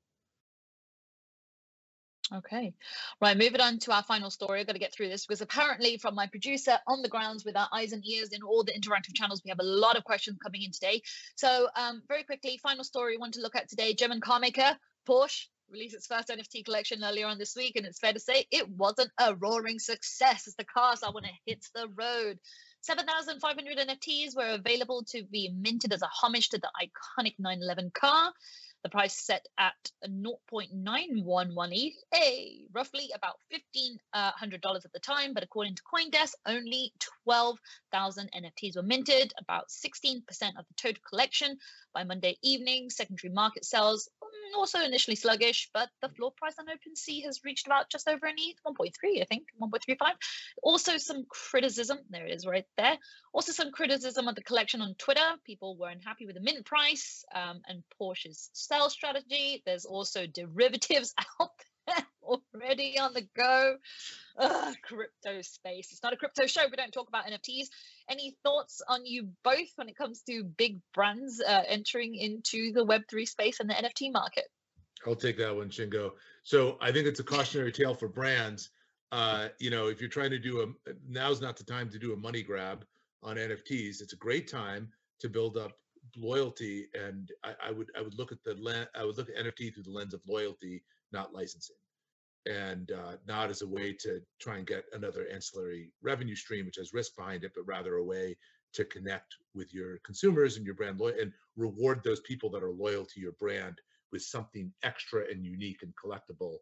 Okay, right. Moving on to our final story. I've got to get through this because apparently, from my producer on the grounds with our eyes and ears in all the interactive channels, we have a lot of questions coming in today. So, um, very quickly, final story we want to look at today: German car maker Porsche released its first NFT collection earlier on this week, and it's fair to say it wasn't a roaring success as the cars are when it hits the road. 7,500 NFTs were available to be minted as a homage to the iconic 911 car. The price set at 0.911 ETH, a roughly about $1,500 uh, at the time, but according to CoinDesk, only 12,000 NFTs were minted, about 16% of the total collection by Monday evening. Secondary market sales also initially sluggish, but the floor price on OpenSea has reached about just over an ETH, 1.3, I think, 1.35. Also, some criticism, there it is right there. Also, some criticism of the collection on Twitter. People were unhappy with the mint price um, and Porsche's sales strategy. There's also derivatives out there already on the go. Ugh, crypto space. It's not a crypto show. We don't talk about NFTs. Any thoughts on you both when it comes to big brands uh, entering into the Web3 space and the NFT market? I'll take that one, Shingo. So I think it's a cautionary tale for brands. Uh, you know, if you're trying to do a now's not the time to do a money grab on NFTs. It's a great time to build up loyalty, and I, I would I would look at the lens I would look at NFT through the lens of loyalty, not licensing and uh, not as a way to try and get another ancillary revenue stream, which has risk behind it, but rather a way to connect with your consumers and your brand loyal and reward those people that are loyal to your brand with something extra and unique and collectible,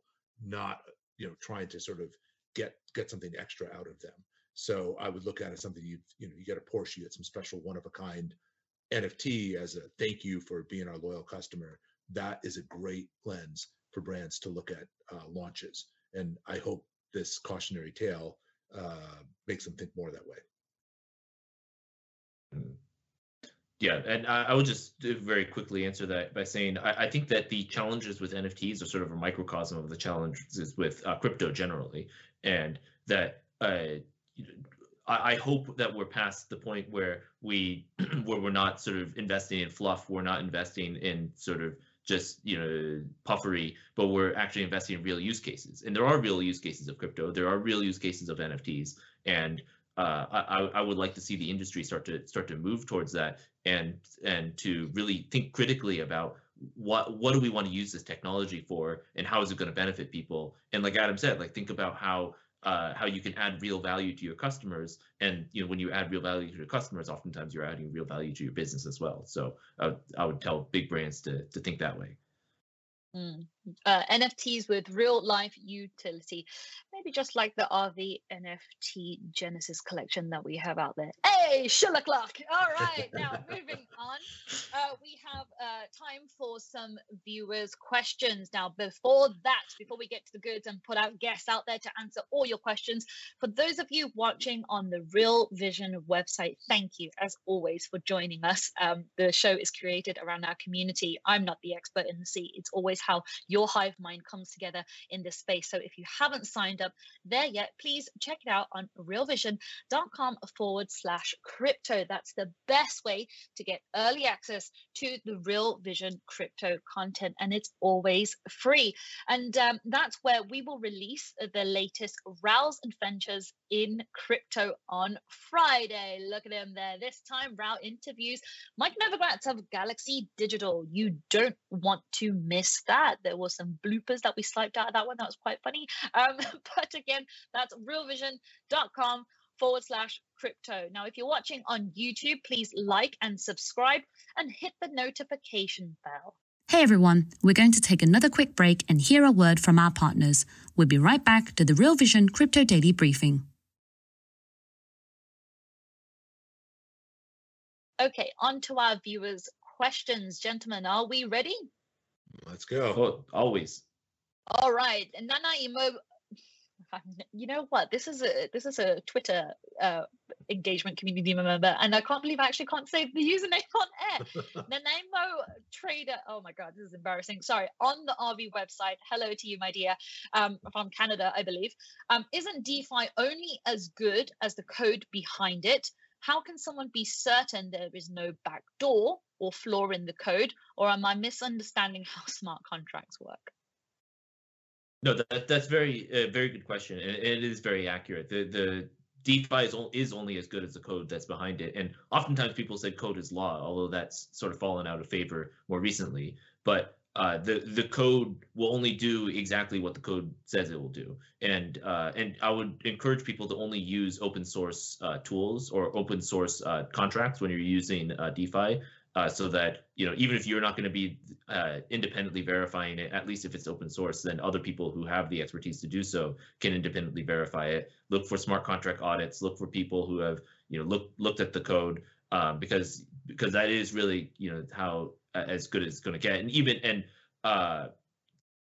not you know trying to sort of get get something extra out of them. So I would look at it as something you you know you get a Porsche, you get some special one of a kind NFT as a thank you for being our loyal customer. That is a great lens for brands to look at uh, launches. And I hope this cautionary tale uh, makes them think more that way. Mm. Yeah, and I, I would just very quickly answer that by saying I, I, think that the challenges with NFTs are sort of a microcosm of the challenges with uh, crypto generally, and that uh, I, I hope that we're past the point where we where we're not sort of investing in fluff, we're not investing in sort of just you know puffery, but we're actually investing in real use cases. And there are real use cases of crypto. There are real use cases of NFTs, and uh, I, I would like to see the industry start to start to move towards that and and to really think critically about what what do we want to use this technology for and how is it going to benefit people and like adam said like think about how uh, how you can add real value to your customers. And you know, when you add real value to your customers, oftentimes you're adding real value to your business as well. So uh, I would tell big brands to to think that way. Mm. Uh, NFTs with real life utility, maybe just like the RV NFT Genesis collection that we have out there. Hey, Sherlock Clock. All right, now moving on. Uh, we have uh, time for some viewers' questions. Now, before that, before we get to the goods and put our guests out there to answer all your questions, for those of you watching on the Real Vision website, thank you as always for joining us. Um, the show is created around our community. I'm not the expert in the sea. It's always how your hive mind comes together in this space. So if you haven't signed up there yet, please check it out on realvision.com forward slash crypto. That's the best way to get early access to the Real Vision crypto content, and it's always free. And um, that's where we will release the latest Raoul's adventures in crypto on Friday. Look at him there. This time, Raoul interviews Mike Novogratz of Galaxy Digital. You don't want to miss that. There were some bloopers that we swiped out of that one. That was quite funny. Um, but again, that's realvision.com forward slash crypto. Now, if you're watching on YouTube, please like and subscribe and hit the notification bell. Hey everyone, we're going to take another quick break and hear a word from our partners. We'll be right back to the Real Vision Crypto Daily Briefing. Okay, on to our viewers' questions. Gentlemen, are we ready? Let's go. Oh, always. All right. Nana Imo you know what? This is a this is a Twitter uh, engagement community member, and I can't believe I actually can't say the username on air. Nanaimo Trader. Oh my god, this is embarrassing. Sorry. On the RV website. Hello to you, my dear. Um, from Canada, I believe. Um, isn't DeFi only as good as the code behind it? How can someone be certain there is no backdoor or flaw in the code, or am I misunderstanding how smart contracts work? No, that, that's very uh, very good question, and it is very accurate. The the DeFi is, is only as good as the code that's behind it, and oftentimes people say code is law, although that's sort of fallen out of favor more recently. But uh, the the code will only do exactly what the code says it will do, and uh, and I would encourage people to only use open source uh, tools or open source uh, contracts when you're using uh, DeFi uh, so that you know even if you're not going to be uh, independently verifying it, at least if it's open source, then other people who have the expertise to do so can independently verify it. Look for smart contract audits. Look for people who have you know looked looked at the code um, because because that is really you know how as good as it's going to get. And even and uh,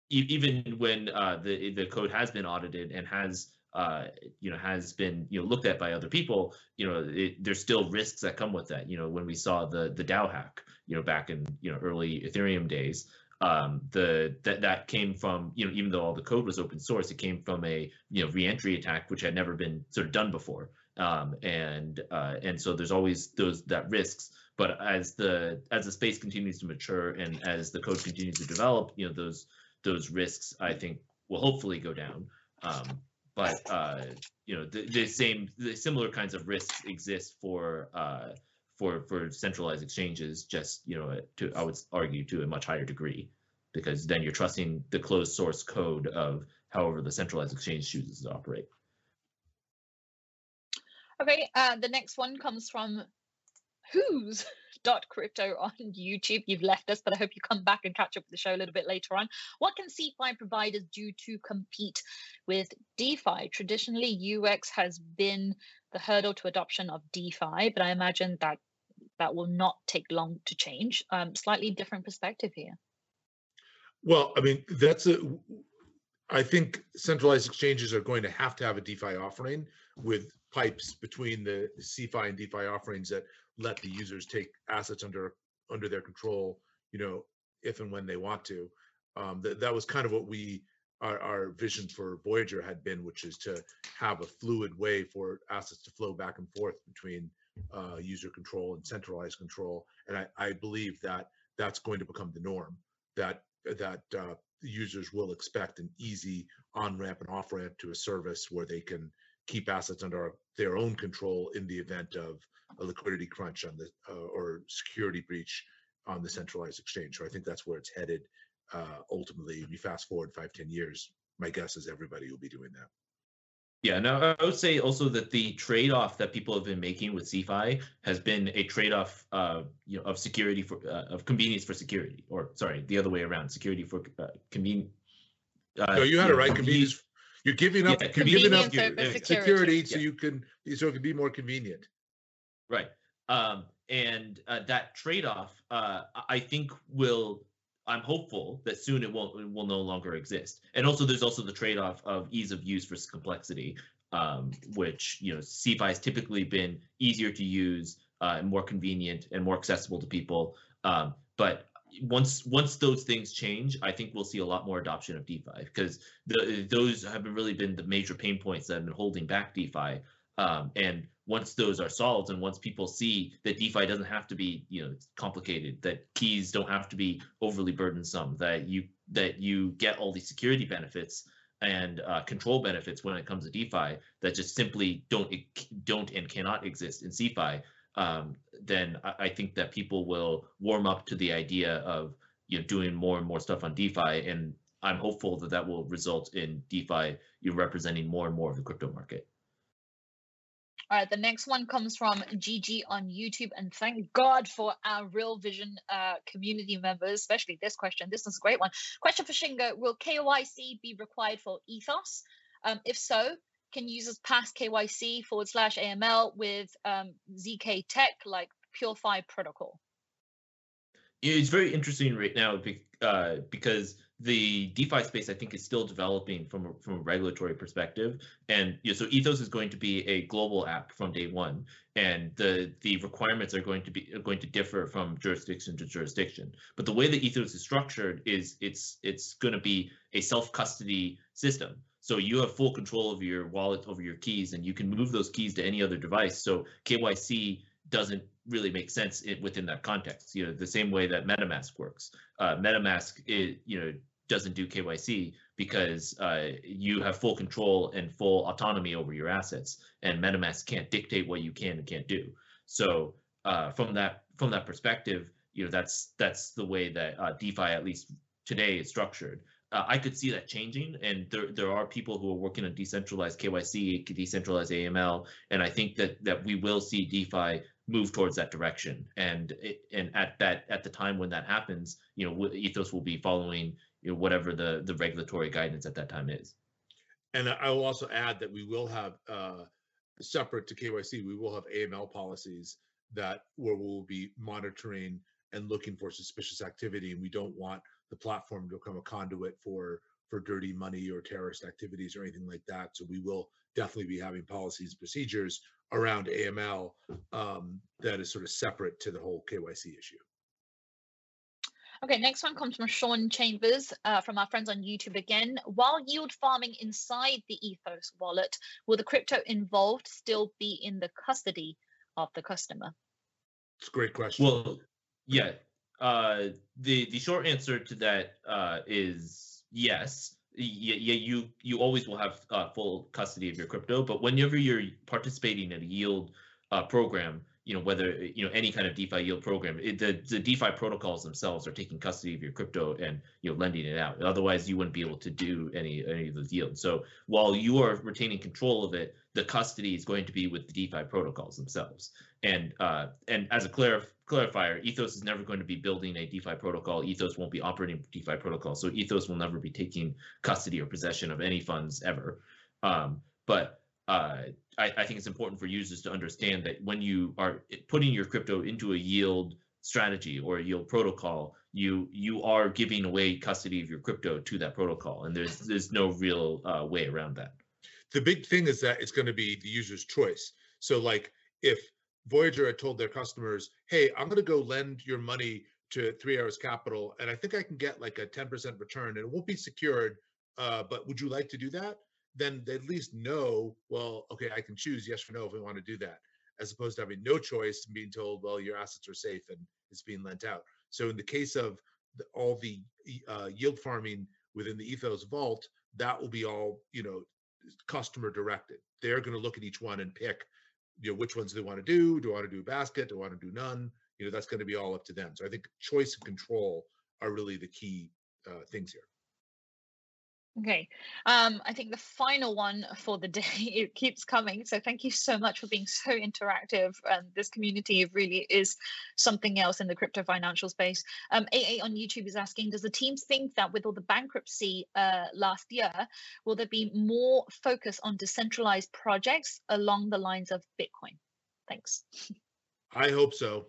e- even when uh, the the code has been audited and has uh, you know, has been you know looked at by other people, you know, it, there's still risks that come with that. You know, when we saw the the DAO hack, you know, back in you know early Ethereum days, um, the that that came from you know even though all the code was open source, it came from a you know reentry attack which had never been sort of done before. Um, and uh, and so there's always those that risks. But as the as the space continues to mature and as the code continues to develop, you know those those risks I think will hopefully go down. Um, but uh, you know the, the same the similar kinds of risks exist for uh, for for centralized exchanges just you know to i would argue to a much higher degree because then you're trusting the closed source code of however the centralized exchange chooses to operate. Okay uh, the next one comes from who's dot crypto on YouTube. You've left us, but I hope you come back and catch up with the show a little bit later on. What can CeFi providers do to compete with DeFi? Traditionally, UX has been the hurdle to adoption of DeFi, but I imagine that that will not take long to change. Um, slightly different perspective here. Well, I mean, that's a. I think centralized exchanges are going to have to have a DeFi offering with pipes between the CeFi and DeFi offerings that let the users take assets under under their control, you know, if and when they want to. Um, that that was kind of what we our, our vision for Voyager had been, which is to have a fluid way for assets to flow back and forth between uh, user control and centralized control. And I, I believe that that's going to become the norm. That that uh, users will expect an easy on ramp and off ramp to a service where they can keep assets under their own control in the event of a liquidity crunch on the uh, or security breach on the centralized exchange. So I think that's where it's headed. Uh, ultimately, if you fast forward five, ten years. My guess is everybody will be doing that. Yeah, now I would say also that the trade-off that people have been making with CeFi has been a trade-off, uh, you know, of security for uh, of convenience for security, or sorry, the other way around, security for uh, convenience. Uh, no, you had it right. Convenience. You're giving up. Yeah, you're giving up security, security so you can so it can be more convenient. Right. Um, and uh, that trade-off, uh, I think, will I'm hopeful that soon it won't it will no longer exist. And also, there's also the trade-off of ease of use versus complexity, um, which you know CeFi has typically been easier to use uh, and more convenient and more accessible to people. Um, but once once those things change, I think we'll see a lot more adoption of DeFi because those have really been the major pain points that have been holding back DeFi. Um, and once those are solved and once people see that DeFi doesn't have to be, you know, complicated, that keys don't have to be overly burdensome, that you that you get all these security benefits and uh, control benefits when it comes to DeFi that just simply don't don't and cannot exist in CeFi, um, then I, think that people will warm up to the idea of you know doing more and more stuff on DeFi, and I'm hopeful that that will result in DeFi you representing more and more of the crypto market. All right, the next one comes from GG on YouTube, and thank God for our Real Vision uh, community members, especially this question. This is a great one. Question for Shingo: Will KYC be required for Ethos? Um, if so, can users pass KYC forward slash AML with um, ZK Tech like PureFi protocol? Yeah, it's very interesting right now uh, because the DeFi space, I think, is still developing from a, from a regulatory perspective, and you know, so Ethos is going to be a global app from day one, and the the requirements are going to be going to differ from jurisdiction to jurisdiction. But the way that Ethos is structured is it's it's going to be a self custody system. So you have full control of your wallet, over your keys, and you can move those keys to any other device. So KYC doesn't really make sense within that context. You know, the same way that MetaMask works. Uh, MetaMask, is, you know, doesn't do KYC because uh, you have full control and full autonomy over your assets, and MetaMask can't dictate what you can and can't do. So uh, from that from that perspective, you know that's that's the way that uh, DeFi at least today is structured. Uh, I could see that changing, and there there are people who are working on decentralized KYC, decentralized AML, and I think that that we will see DeFi move towards that direction. And and at that at the time when that happens, you know, Ethos will be following you know, whatever the the regulatory guidance at that time is. And I will also add that we will have uh, separate to KYC, we will have AML policies that where we'll be monitoring and looking for suspicious activity, and we don't want the platform to become a conduit for for dirty money or terrorist activities or anything like that. So we will definitely be having policies procedures around AML um, that is sort of separate to the whole KYC issue. Okay, next one comes from Sean Chambers uh, from our friends on YouTube again. While yield farming inside the Ethos wallet, will the crypto involved still be in the custody of the customer? It's a great question. Well, yeah. Uh, the the short answer to that uh, is yes. Yeah, yeah, you you always will have uh, full custody of your crypto, but whenever you're participating in a yield uh, program, you know whether you know any kind of DeFi yield program, it, the the DeFi protocols themselves are taking custody of your crypto and you know lending it out. Otherwise, you wouldn't be able to do any any of those yields. So while you are retaining control of it, the custody is going to be with the DeFi protocols themselves. And uh, and as a clarif- clarifier, Ethos is never going to be building a DeFi protocol. Ethos won't be operating DeFi protocol. So Ethos will never be taking custody or possession of any funds ever. Um, but uh, I, I, think it's important for users to understand that when you are putting your crypto into a yield strategy or a yield protocol, you you are giving away custody of your crypto to that protocol, and there's there's no real uh, way around that. The big thing is that it's going to be the user's choice. So, like if Voyager had told their customers, "Hey, I'm going to go lend your money to Three Arrows Capital, and I think I can get like a 10% return, and it won't be secured, uh, but would you like to do that?" Then they at least know, well, okay, I can choose yes or no if we want to do that, as opposed to having no choice and being told, well, your assets are safe and it's being lent out. So in the case of the, all the uh, yield farming within the Ethos vault, that will be all, you know, customer directed. They're going to look at each one and pick, you know, which ones they want to do. Do I want to do basket? Do I want to do none? You know, that's going to be all up to them. So I think choice and control are really the key uh, things here. Okay. Um, I think the final one for the day, it keeps coming. So thank you so much for being so interactive. And this community really is something else in the crypto financial space. Um, AA on YouTube is asking, does the team think that with all the bankruptcy uh, last year, will there be more focus on decentralized projects along the lines of Bitcoin? Thanks. I hope so.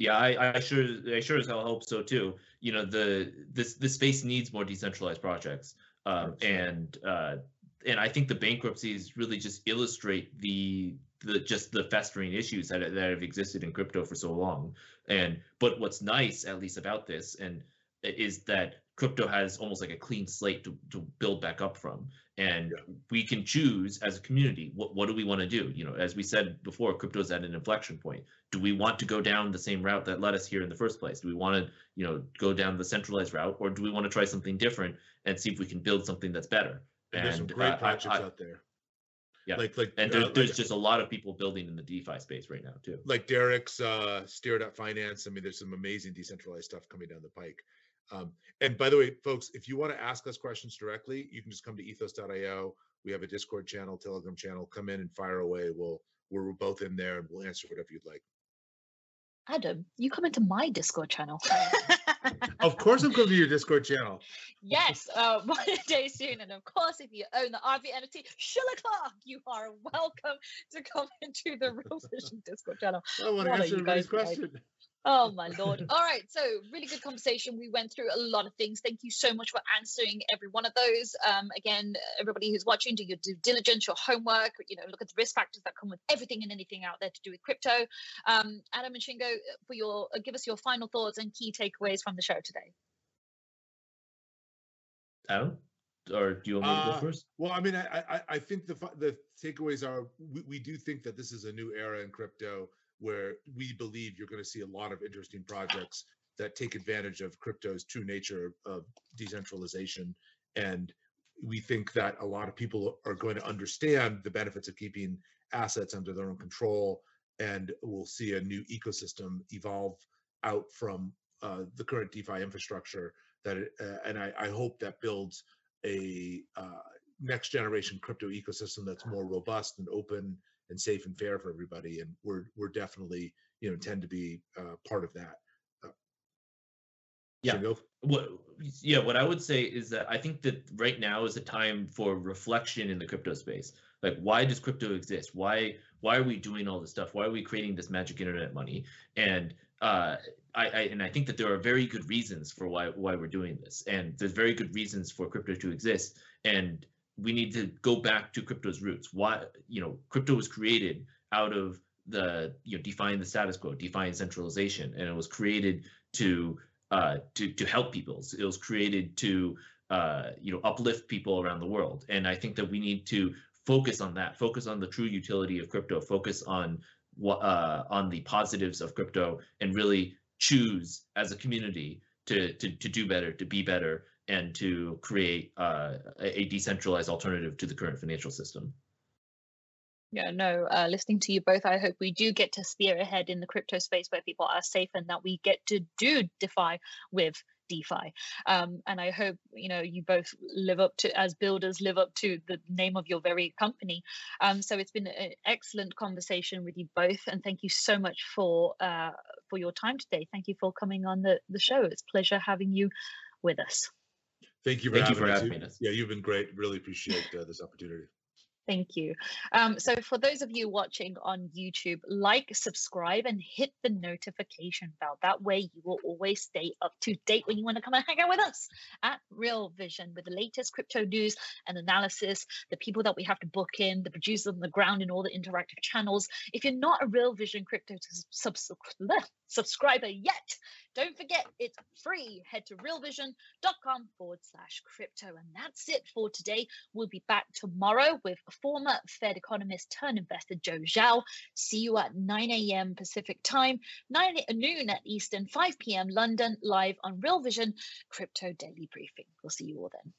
Yeah, I, I sure I sure as hell hope so too. You know, the this this space needs more decentralized projects, um, and uh, and I think the bankruptcies really just illustrate the the just the festering issues that that have existed in crypto for so long. And but what's nice, at least about this, and is that crypto has almost like a clean slate to, to build back up from and we can choose as a community what, what do we want to do? You know as we said before crypto is at an inflection point. Do we want to go down the same route that led us here in the first place? Do we want to you know go down the centralized route or do we want to try something different and see if we can build something that's better? And, and there's some great uh, projects I, out there. Yeah. Like like and there, uh, there's like, just a lot of people building in the defi space right now too. Like derek's uh steered up finance i mean there's some amazing decentralized stuff coming down the pike um, and by the way, folks, if you want to ask us questions directly, you can just come to ethos.io. We have a Discord channel, Telegram channel. Come in and fire away. We'll we're both in there and we'll answer whatever you'd like. Adam, you come into my Discord channel. of course, I'm coming to your Discord channel. Yes, uh, one day soon. And of course, if you own the RV NFT, Sheila Clark, you are welcome to come into the Real Vision Discord channel. I want to answer everybody's question. Oh my lord. All right. So really good conversation. We went through a lot of things. Thank you so much for answering every one of those. Um, again, everybody who's watching, do your due diligence, your homework, you know, look at the risk factors that come with everything and anything out there to do with crypto. Um, Adam and Shingo, for your uh, give us your final thoughts and key takeaways from the show today. Adam? Or do you want me to go uh, first? Well, I mean, I, I, I think the the takeaways are we, we do think that this is a new era in crypto where we believe you're going to see a lot of interesting projects that take advantage of crypto's true nature of decentralization. And we think that a lot of people are going to understand the benefits of keeping assets under their own control. And we'll see a new ecosystem evolve out from uh, the current DeFi infrastructure. That it, uh, and I, I, hope that builds a uh, next generation crypto ecosystem that's more robust and open and safe and fair for everybody. And we're we're definitely you know tend to be uh, part of that. Uh, yeah. What yeah, what I would say is that I think that right now is a time for reflection in the crypto space. Like why does crypto exist? Why why are we doing all this stuff? Why are we creating this magic internet money? And uh, I, I, and I think that there are very good reasons for why why we're doing this, and there's very good reasons for crypto to exist. And we need to go back to crypto's roots. Why, you know, crypto was created out of the, you know, defying the status quo, defying centralization, and it was created to uh, to to help people. It was created to uh, you know uplift people around the world. And I think that we need to focus on that, focus on the true utility of crypto, focus on what uh, on the positives of crypto, and really choose as a community to to to do better, to be better, and to create uh, a decentralized alternative to the current financial system. Yeah, no, uh, listening to you both, I hope we do get to spear ahead in the crypto space where people are safe and that we get to do DeFi with DeFi. Um, and I hope you know you both live up to as builders live up to the name of your very company. Um, so it's been an excellent conversation with you both, and thank you so much for uh, for your time today. Thank you for coming on the the show. It's pleasure having you with us. Thank you for, Thank having, you for having us. Yeah, you've been great. Really appreciate uh, this opportunity. Thank you. Um, so, for those of you watching on YouTube, like, subscribe, and hit the notification bell. That way, you will always stay up to date when you want to come and hang out with us at Real Vision with the latest crypto news and analysis, the people that we have to book in, the producers on the ground and all the interactive channels. If you're not a Real Vision crypto subscriber yet, don't forget, it's free. Head to realvision.com forward slash crypto. And that's it for today. We'll be back tomorrow with former Fed economist turned investor Joe Zhao. See you at 9 a.m. Pacific time, 9 noon at Eastern, 5 p.m. London, live on Real Vision Crypto Daily Briefing. We'll see you all then.